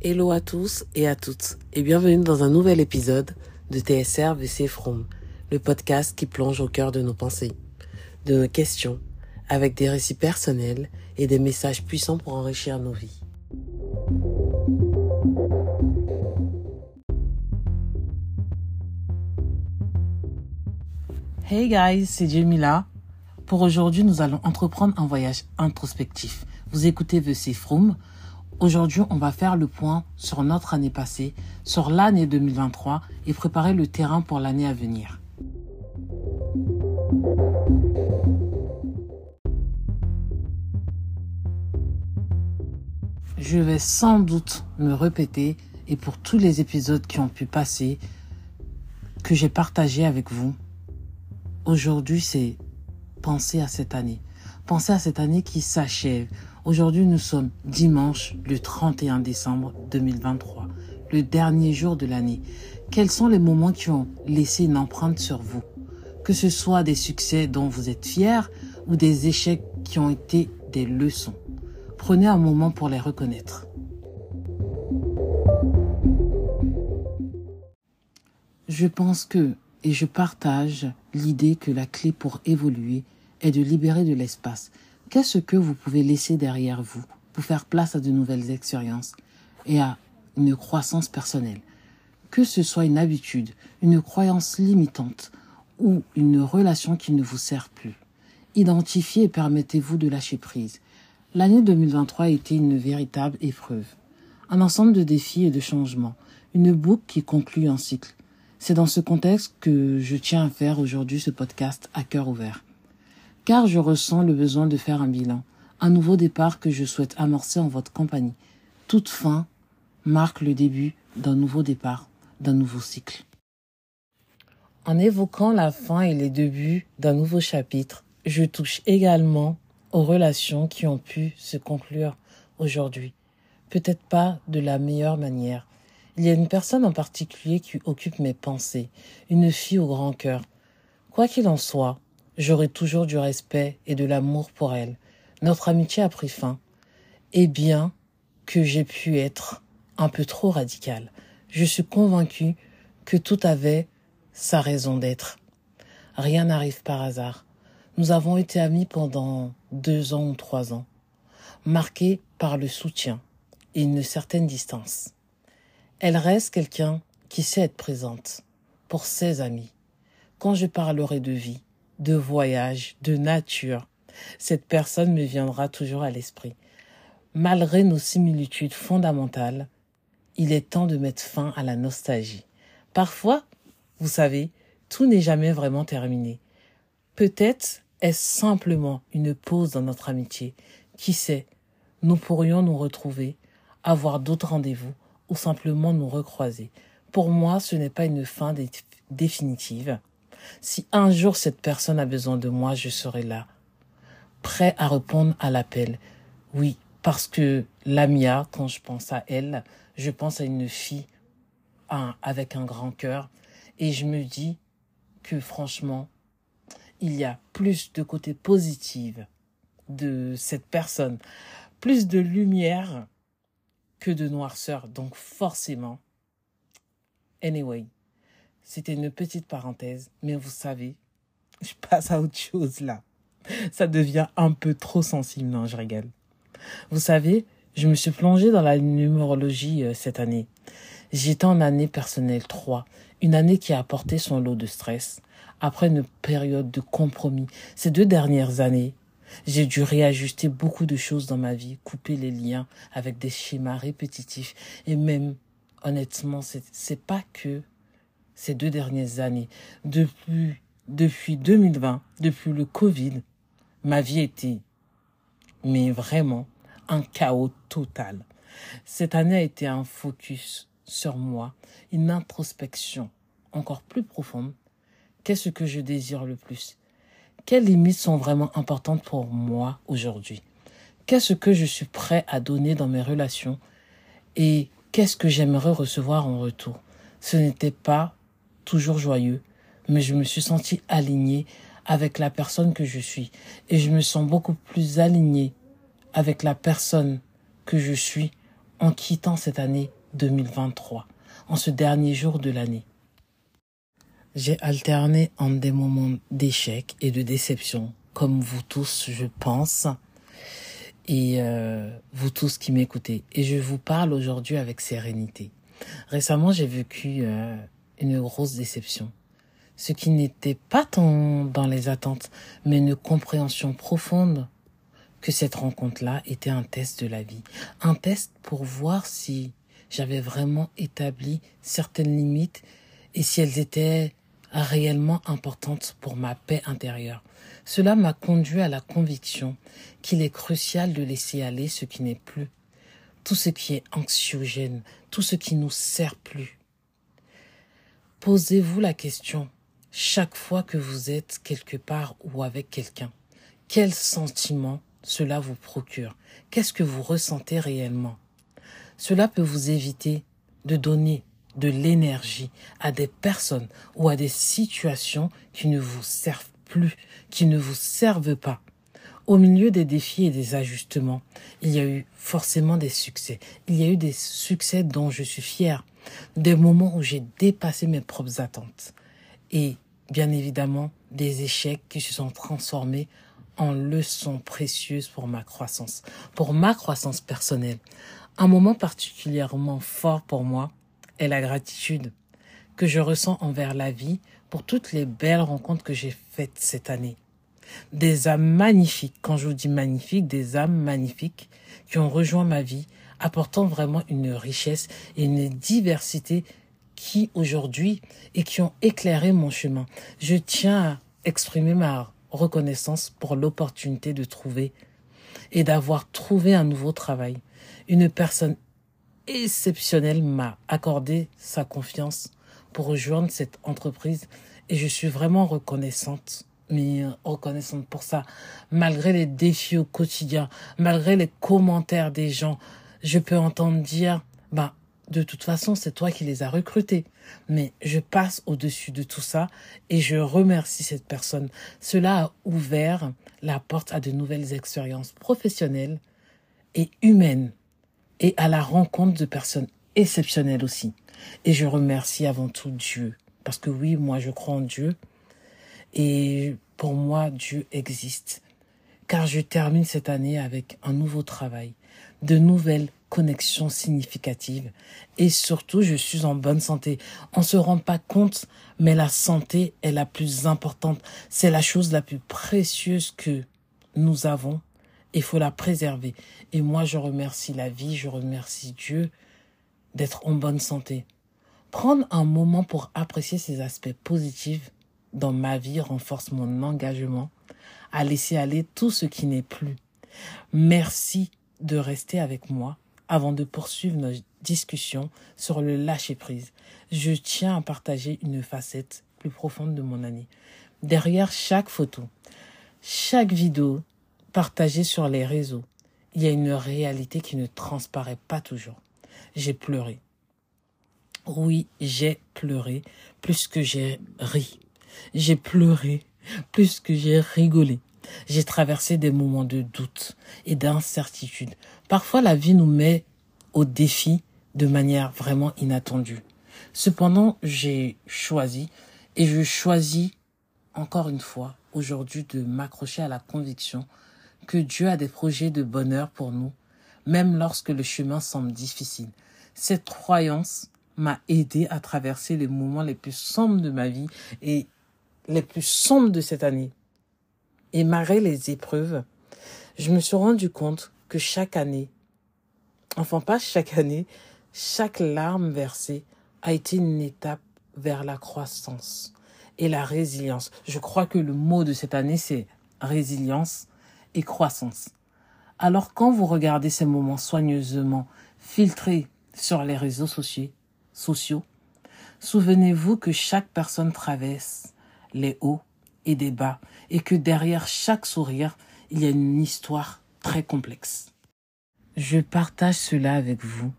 Hello à tous et à toutes et bienvenue dans un nouvel épisode de TSR VC From, le podcast qui plonge au cœur de nos pensées, de nos questions, avec des récits personnels et des messages puissants pour enrichir nos vies. Hey guys, c'est Jamila. Pour aujourd'hui, nous allons entreprendre un voyage introspectif. Vous écoutez VC From, Aujourd'hui, on va faire le point sur notre année passée, sur l'année 2023 et préparer le terrain pour l'année à venir. Je vais sans doute me répéter et pour tous les épisodes qui ont pu passer, que j'ai partagé avec vous, aujourd'hui c'est penser à cette année. Penser à cette année qui s'achève. Aujourd'hui, nous sommes dimanche, le 31 décembre 2023, le dernier jour de l'année. Quels sont les moments qui ont laissé une empreinte sur vous? Que ce soit des succès dont vous êtes fiers ou des échecs qui ont été des leçons. Prenez un moment pour les reconnaître. Je pense que, et je partage l'idée que la clé pour évoluer est de libérer de l'espace, Qu'est-ce que vous pouvez laisser derrière vous pour faire place à de nouvelles expériences et à une croissance personnelle? Que ce soit une habitude, une croyance limitante ou une relation qui ne vous sert plus. Identifiez et permettez-vous de lâcher prise. L'année 2023 a été une véritable épreuve. Un ensemble de défis et de changements. Une boucle qui conclut un cycle. C'est dans ce contexte que je tiens à faire aujourd'hui ce podcast à cœur ouvert car je ressens le besoin de faire un bilan, un nouveau départ que je souhaite amorcer en votre compagnie. Toute fin marque le début d'un nouveau départ, d'un nouveau cycle. En évoquant la fin et les débuts d'un nouveau chapitre, je touche également aux relations qui ont pu se conclure aujourd'hui. Peut-être pas de la meilleure manière. Il y a une personne en particulier qui occupe mes pensées, une fille au grand cœur. Quoi qu'il en soit, j'aurai toujours du respect et de l'amour pour elle. Notre amitié a pris fin. Et bien que j'ai pu être un peu trop radical, je suis convaincu que tout avait sa raison d'être. Rien n'arrive par hasard. Nous avons été amis pendant deux ans ou trois ans, marqués par le soutien et une certaine distance. Elle reste quelqu'un qui sait être présente pour ses amis. Quand je parlerai de vie, de voyage, de nature, cette personne me viendra toujours à l'esprit. Malgré nos similitudes fondamentales, il est temps de mettre fin à la nostalgie. Parfois, vous savez, tout n'est jamais vraiment terminé. Peut-être est-ce simplement une pause dans notre amitié. Qui sait, nous pourrions nous retrouver, avoir d'autres rendez-vous ou simplement nous recroiser. Pour moi, ce n'est pas une fin définitive, si un jour cette personne a besoin de moi, je serai là, prêt à répondre à l'appel. Oui, parce que Lamia, quand je pense à elle, je pense à une fille avec un grand cœur et je me dis que franchement, il y a plus de côté positif de cette personne, plus de lumière que de noirceur. Donc forcément, anyway, c'était une petite parenthèse, mais vous savez, je passe à autre chose là. Ça devient un peu trop sensible, non, je rigole. Vous savez, je me suis plongée dans la numérologie euh, cette année. J'étais en année personnelle 3, une année qui a apporté son lot de stress. Après une période de compromis, ces deux dernières années, j'ai dû réajuster beaucoup de choses dans ma vie, couper les liens avec des schémas répétitifs et même, honnêtement, c'est pas que ces deux dernières années, depuis, depuis 2020, depuis le Covid, ma vie était, mais vraiment, un chaos total. Cette année a été un focus sur moi, une introspection encore plus profonde. Qu'est-ce que je désire le plus? Quelles limites sont vraiment importantes pour moi aujourd'hui? Qu'est-ce que je suis prêt à donner dans mes relations? Et qu'est-ce que j'aimerais recevoir en retour? Ce n'était pas toujours joyeux, mais je me suis senti aligné avec la personne que je suis et je me sens beaucoup plus aligné avec la personne que je suis en quittant cette année 2023, en ce dernier jour de l'année. J'ai alterné en des moments d'échec et de déception, comme vous tous, je pense, et euh, vous tous qui m'écoutez. Et je vous parle aujourd'hui avec sérénité. Récemment, j'ai vécu euh, une grosse déception. Ce qui n'était pas tant dans les attentes, mais une compréhension profonde que cette rencontre-là était un test de la vie. Un test pour voir si j'avais vraiment établi certaines limites et si elles étaient réellement importantes pour ma paix intérieure. Cela m'a conduit à la conviction qu'il est crucial de laisser aller ce qui n'est plus, tout ce qui est anxiogène, tout ce qui nous sert plus. Posez-vous la question chaque fois que vous êtes quelque part ou avec quelqu'un. Quel sentiment cela vous procure? Qu'est-ce que vous ressentez réellement? Cela peut vous éviter de donner de l'énergie à des personnes ou à des situations qui ne vous servent plus, qui ne vous servent pas. Au milieu des défis et des ajustements, il y a eu forcément des succès. Il y a eu des succès dont je suis fier, des moments où j'ai dépassé mes propres attentes. Et bien évidemment, des échecs qui se sont transformés en leçons précieuses pour ma croissance, pour ma croissance personnelle. Un moment particulièrement fort pour moi est la gratitude que je ressens envers la vie pour toutes les belles rencontres que j'ai faites cette année. Des âmes magnifiques, quand je vous dis magnifiques, des âmes magnifiques qui ont rejoint ma vie, apportant vraiment une richesse et une diversité qui aujourd'hui et qui ont éclairé mon chemin. Je tiens à exprimer ma reconnaissance pour l'opportunité de trouver et d'avoir trouvé un nouveau travail. Une personne exceptionnelle m'a accordé sa confiance pour rejoindre cette entreprise et je suis vraiment reconnaissante mais reconnaissante pour ça. Malgré les défis au quotidien, malgré les commentaires des gens, je peux entendre dire, bah, de toute façon, c'est toi qui les as recrutés. Mais je passe au-dessus de tout ça et je remercie cette personne. Cela a ouvert la porte à de nouvelles expériences professionnelles et humaines et à la rencontre de personnes exceptionnelles aussi. Et je remercie avant tout Dieu. Parce que oui, moi, je crois en Dieu. Et pour moi, Dieu existe. Car je termine cette année avec un nouveau travail, de nouvelles connexion significative et surtout je suis en bonne santé. On se rend pas compte, mais la santé est la plus importante. C'est la chose la plus précieuse que nous avons. Il faut la préserver. Et moi, je remercie la vie, je remercie Dieu d'être en bonne santé. Prendre un moment pour apprécier ces aspects positifs dans ma vie renforce mon engagement à laisser aller tout ce qui n'est plus. Merci de rester avec moi avant de poursuivre nos discussions sur le lâcher-prise, je tiens à partager une facette plus profonde de mon année. Derrière chaque photo, chaque vidéo partagée sur les réseaux, il y a une réalité qui ne transparaît pas toujours. J'ai pleuré. Oui, j'ai pleuré plus que j'ai ri. J'ai pleuré plus que j'ai rigolé. J'ai traversé des moments de doute et d'incertitude. Parfois, la vie nous met au défi de manière vraiment inattendue. Cependant, j'ai choisi et je choisis encore une fois aujourd'hui de m'accrocher à la conviction que Dieu a des projets de bonheur pour nous, même lorsque le chemin semble difficile. Cette croyance m'a aidé à traverser les moments les plus sombres de ma vie et les plus sombres de cette année et malgré les épreuves, je me suis rendu compte que chaque année, enfin pas chaque année, chaque larme versée a été une étape vers la croissance et la résilience. Je crois que le mot de cette année, c'est résilience et croissance. Alors quand vous regardez ces moments soigneusement filtrés sur les réseaux sociaux, sociaux souvenez-vous que chaque personne traverse les hauts et des bas, et que derrière chaque sourire, il y a une histoire très complexe. Je partage cela avec vous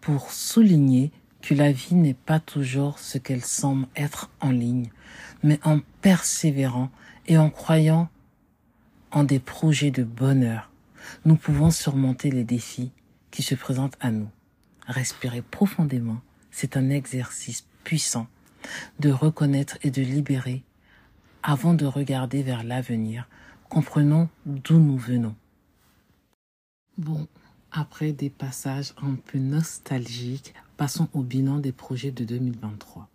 pour souligner que la vie n'est pas toujours ce qu'elle semble être en ligne, mais en persévérant et en croyant en des projets de bonheur, nous pouvons surmonter les défis qui se présente à nous. Respirez profondément. C'est un exercice puissant de reconnaître et de libérer avant de regarder vers l'avenir. Comprenons d'où nous venons. Bon, après des passages un peu nostalgiques, passons au bilan des projets de 2023.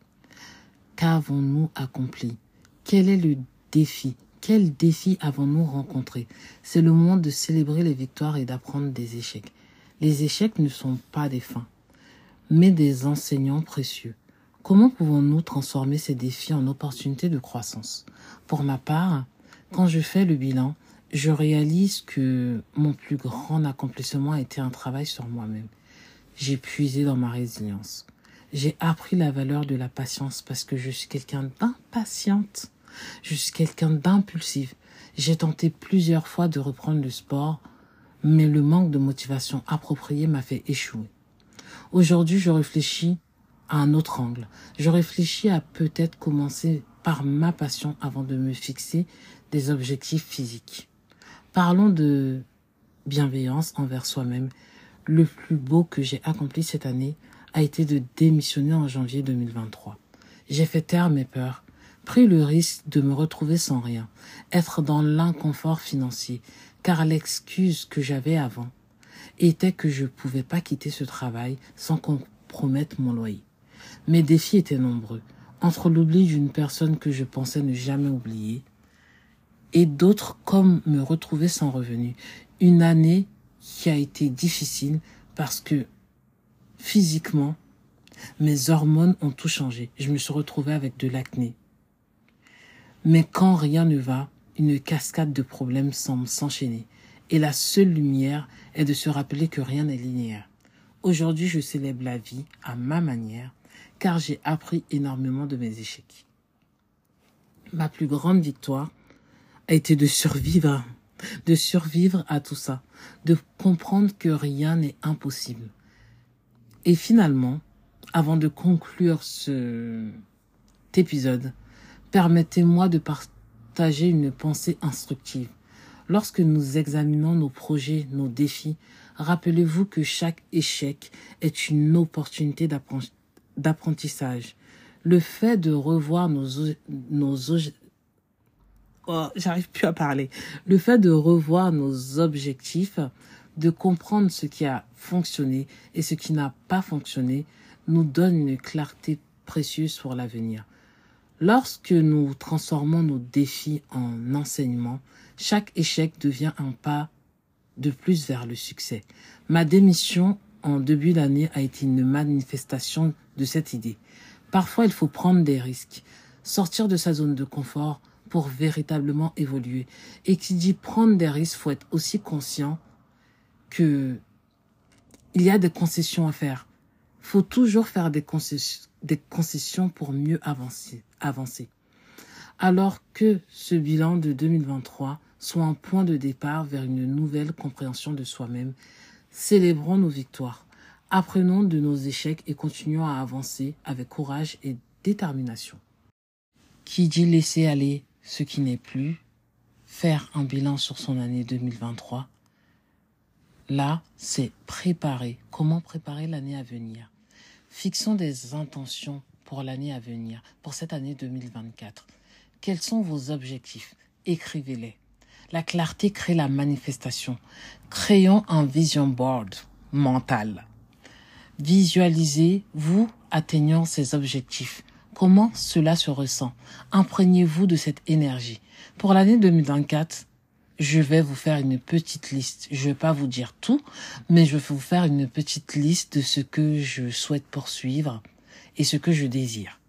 Qu'avons-nous accompli? Quel est le défi? Quel défi avons-nous rencontré? C'est le moment de célébrer les victoires et d'apprendre des échecs. Les échecs ne sont pas des fins, mais des enseignants précieux. Comment pouvons-nous transformer ces défis en opportunités de croissance? Pour ma part, quand je fais le bilan, je réalise que mon plus grand accomplissement a été un travail sur moi-même. J'ai puisé dans ma résilience. J'ai appris la valeur de la patience parce que je suis quelqu'un d'impatiente. Je suis quelqu'un d'impulsif. J'ai tenté plusieurs fois de reprendre le sport, mais le manque de motivation appropriée m'a fait échouer. Aujourd'hui, je réfléchis à un autre angle. Je réfléchis à peut-être commencer par ma passion avant de me fixer des objectifs physiques. Parlons de bienveillance envers soi-même. Le plus beau que j'ai accompli cette année a été de démissionner en janvier 2023. J'ai fait taire mes peurs, pris le risque de me retrouver sans rien, être dans l'inconfort financier, car l'excuse que j'avais avant était que je ne pouvais pas quitter ce travail sans compromettre mon loyer. Mes défis étaient nombreux, entre l'oubli d'une personne que je pensais ne jamais oublier, et d'autres comme me retrouver sans revenu. Une année qui a été difficile parce que physiquement, mes hormones ont tout changé. Je me suis retrouvée avec de l'acné. Mais quand rien ne va, une cascade de problèmes semble s'enchaîner. Et la seule lumière est de se rappeler que rien n'est linéaire. Aujourd'hui, je célèbre la vie à ma manière, car j'ai appris énormément de mes échecs. Ma plus grande victoire, a été de survivre, de survivre à tout ça, de comprendre que rien n'est impossible. Et finalement, avant de conclure ce épisode, permettez-moi de partager une pensée instructive. Lorsque nous examinons nos projets, nos défis, rappelez-vous que chaque échec est une opportunité d'apprentissage. Le fait de revoir nos, nos oh, j'arrive plus à parler. Le fait de revoir nos objectifs, de comprendre ce qui a fonctionné et ce qui n'a pas fonctionné, nous donne une clarté précieuse pour l'avenir. Lorsque nous transformons nos défis en enseignement, chaque échec devient un pas de plus vers le succès. Ma démission en début d'année a été une manifestation de cette idée. Parfois, il faut prendre des risques, sortir de sa zone de confort pour véritablement évoluer. Et qui dit prendre des risques, faut être aussi conscient que il y a des concessions à faire. Faut toujours faire des concessions, des concessions pour mieux avancer, avancer. Alors que ce bilan de 2023 soit un point de départ vers une nouvelle compréhension de soi-même, célébrons nos victoires, apprenons de nos échecs et continuons à avancer avec courage et détermination. Qui dit laisser aller ce qui n'est plus, faire un bilan sur son année 2023. Là, c'est préparer. Comment préparer l'année à venir? Fixons des intentions pour l'année à venir, pour cette année 2024. Quels sont vos objectifs? Écrivez-les. La clarté crée la manifestation. Créons un vision board mental. Visualisez-vous atteignant ces objectifs. Comment cela se ressent? Imprégnez-vous de cette énergie. Pour l'année 2024, je vais vous faire une petite liste. Je ne vais pas vous dire tout, mais je vais vous faire une petite liste de ce que je souhaite poursuivre et ce que je désire.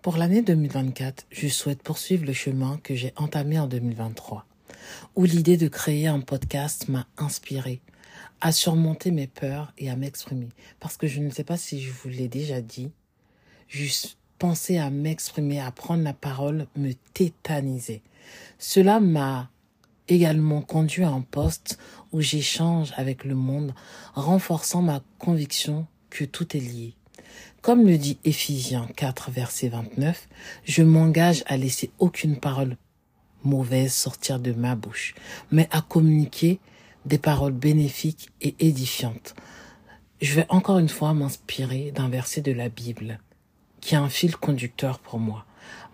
Pour l'année 2024, je souhaite poursuivre le chemin que j'ai entamé en 2023, où l'idée de créer un podcast m'a inspiré à surmonter mes peurs et à m'exprimer. Parce que je ne sais pas si je vous l'ai déjà dit, Juste penser à m'exprimer, à prendre la parole, me tétaniser. Cela m'a également conduit à un poste où j'échange avec le monde, renforçant ma conviction que tout est lié. Comme le dit Éphésiens 4, verset 29, je m'engage à laisser aucune parole mauvaise sortir de ma bouche, mais à communiquer des paroles bénéfiques et édifiantes. Je vais encore une fois m'inspirer d'un verset de la Bible qui est un fil conducteur pour moi.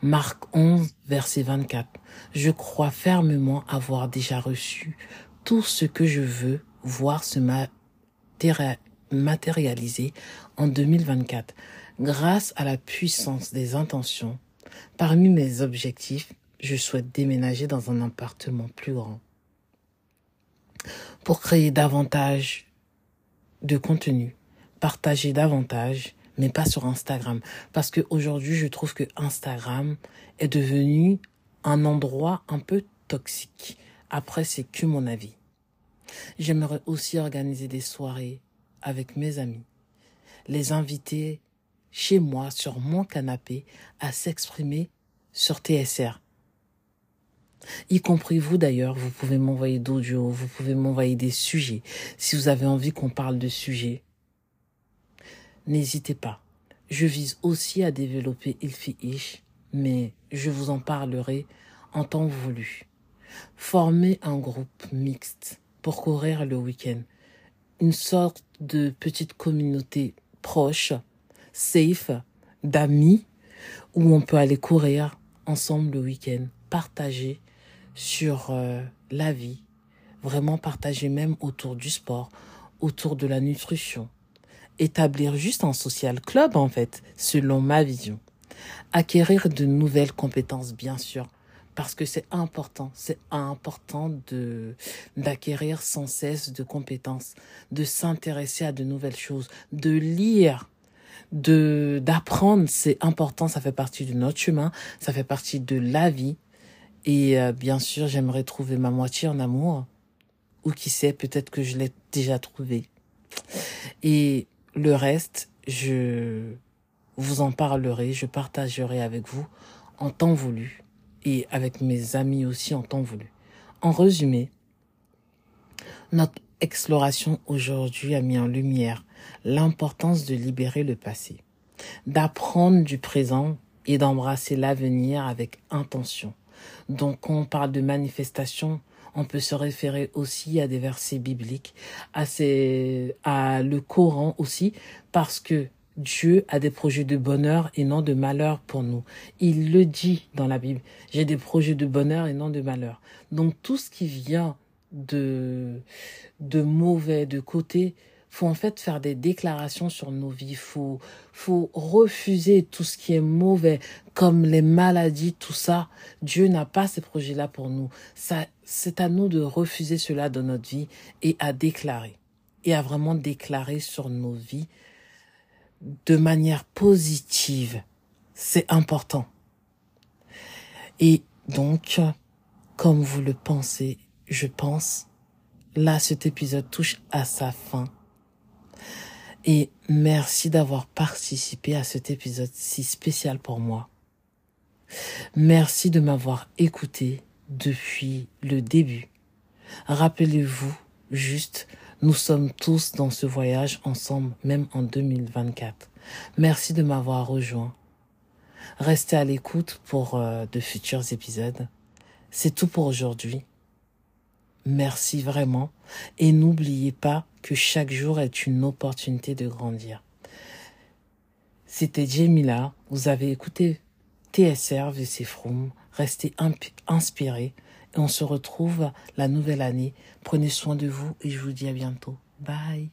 Marc 11, verset 24. Je crois fermement avoir déjà reçu tout ce que je veux voir se matérialiser en 2024 grâce à la puissance des intentions. Parmi mes objectifs, je souhaite déménager dans un appartement plus grand pour créer davantage de contenu, partager davantage, mais pas sur Instagram. Parce que aujourd'hui, je trouve que Instagram est devenu un endroit un peu toxique. Après, c'est que mon avis. J'aimerais aussi organiser des soirées avec mes amis, les inviter chez moi sur mon canapé à s'exprimer sur TSR. Y compris vous d'ailleurs, vous pouvez m'envoyer d'audio, vous pouvez m'envoyer des sujets. Si vous avez envie qu'on parle de sujets, n'hésitez pas. Je vise aussi à développer Ilfi-Ish, mais je vous en parlerai en temps voulu. Former un groupe mixte pour courir le week-end. Une sorte de petite communauté proche, safe, d'amis, où on peut aller courir ensemble le week-end, partager sur euh, la vie, vraiment partager même autour du sport, autour de la nutrition, établir juste un social club en fait, selon ma vision. Acquérir de nouvelles compétences, bien sûr, parce que c'est important, c'est important de d'acquérir sans cesse de compétences, de s'intéresser à de nouvelles choses, de lire, de d'apprendre, c'est important, ça fait partie de notre chemin, ça fait partie de la vie. Et euh, bien sûr, j'aimerais trouver ma moitié en amour, ou qui sait, peut-être que je l'ai déjà trouvé. Et le reste, je vous en parlerai, je partagerai avec vous en temps voulu et avec mes amis aussi en temps voulu. En résumé, notre exploration aujourd'hui a mis en lumière l'importance de libérer le passé, d'apprendre du présent et d'embrasser l'avenir avec intention. Donc quand on parle de manifestation, on peut se référer aussi à des versets bibliques, à, à le Coran aussi, parce que Dieu a des projets de bonheur et non de malheur pour nous. Il le dit dans la Bible. J'ai des projets de bonheur et non de malheur. Donc tout ce qui vient de, de mauvais, de côté, faut en fait faire des déclarations sur nos vies. Faut, faut refuser tout ce qui est mauvais, comme les maladies, tout ça. Dieu n'a pas ces projets-là pour nous. Ça, c'est à nous de refuser cela dans notre vie et à déclarer. Et à vraiment déclarer sur nos vies de manière positive. C'est important. Et donc, comme vous le pensez, je pense, là, cet épisode touche à sa fin. Et merci d'avoir participé à cet épisode si spécial pour moi. Merci de m'avoir écouté depuis le début. Rappelez-vous juste, nous sommes tous dans ce voyage ensemble, même en 2024. Merci de m'avoir rejoint. Restez à l'écoute pour euh, de futurs épisodes. C'est tout pour aujourd'hui. Merci vraiment. Et n'oubliez pas que chaque jour est une opportunité de grandir. C'était Jamila. Vous avez écouté TSR VC Froom. Restez inspirés. Et on se retrouve la nouvelle année. Prenez soin de vous et je vous dis à bientôt. Bye.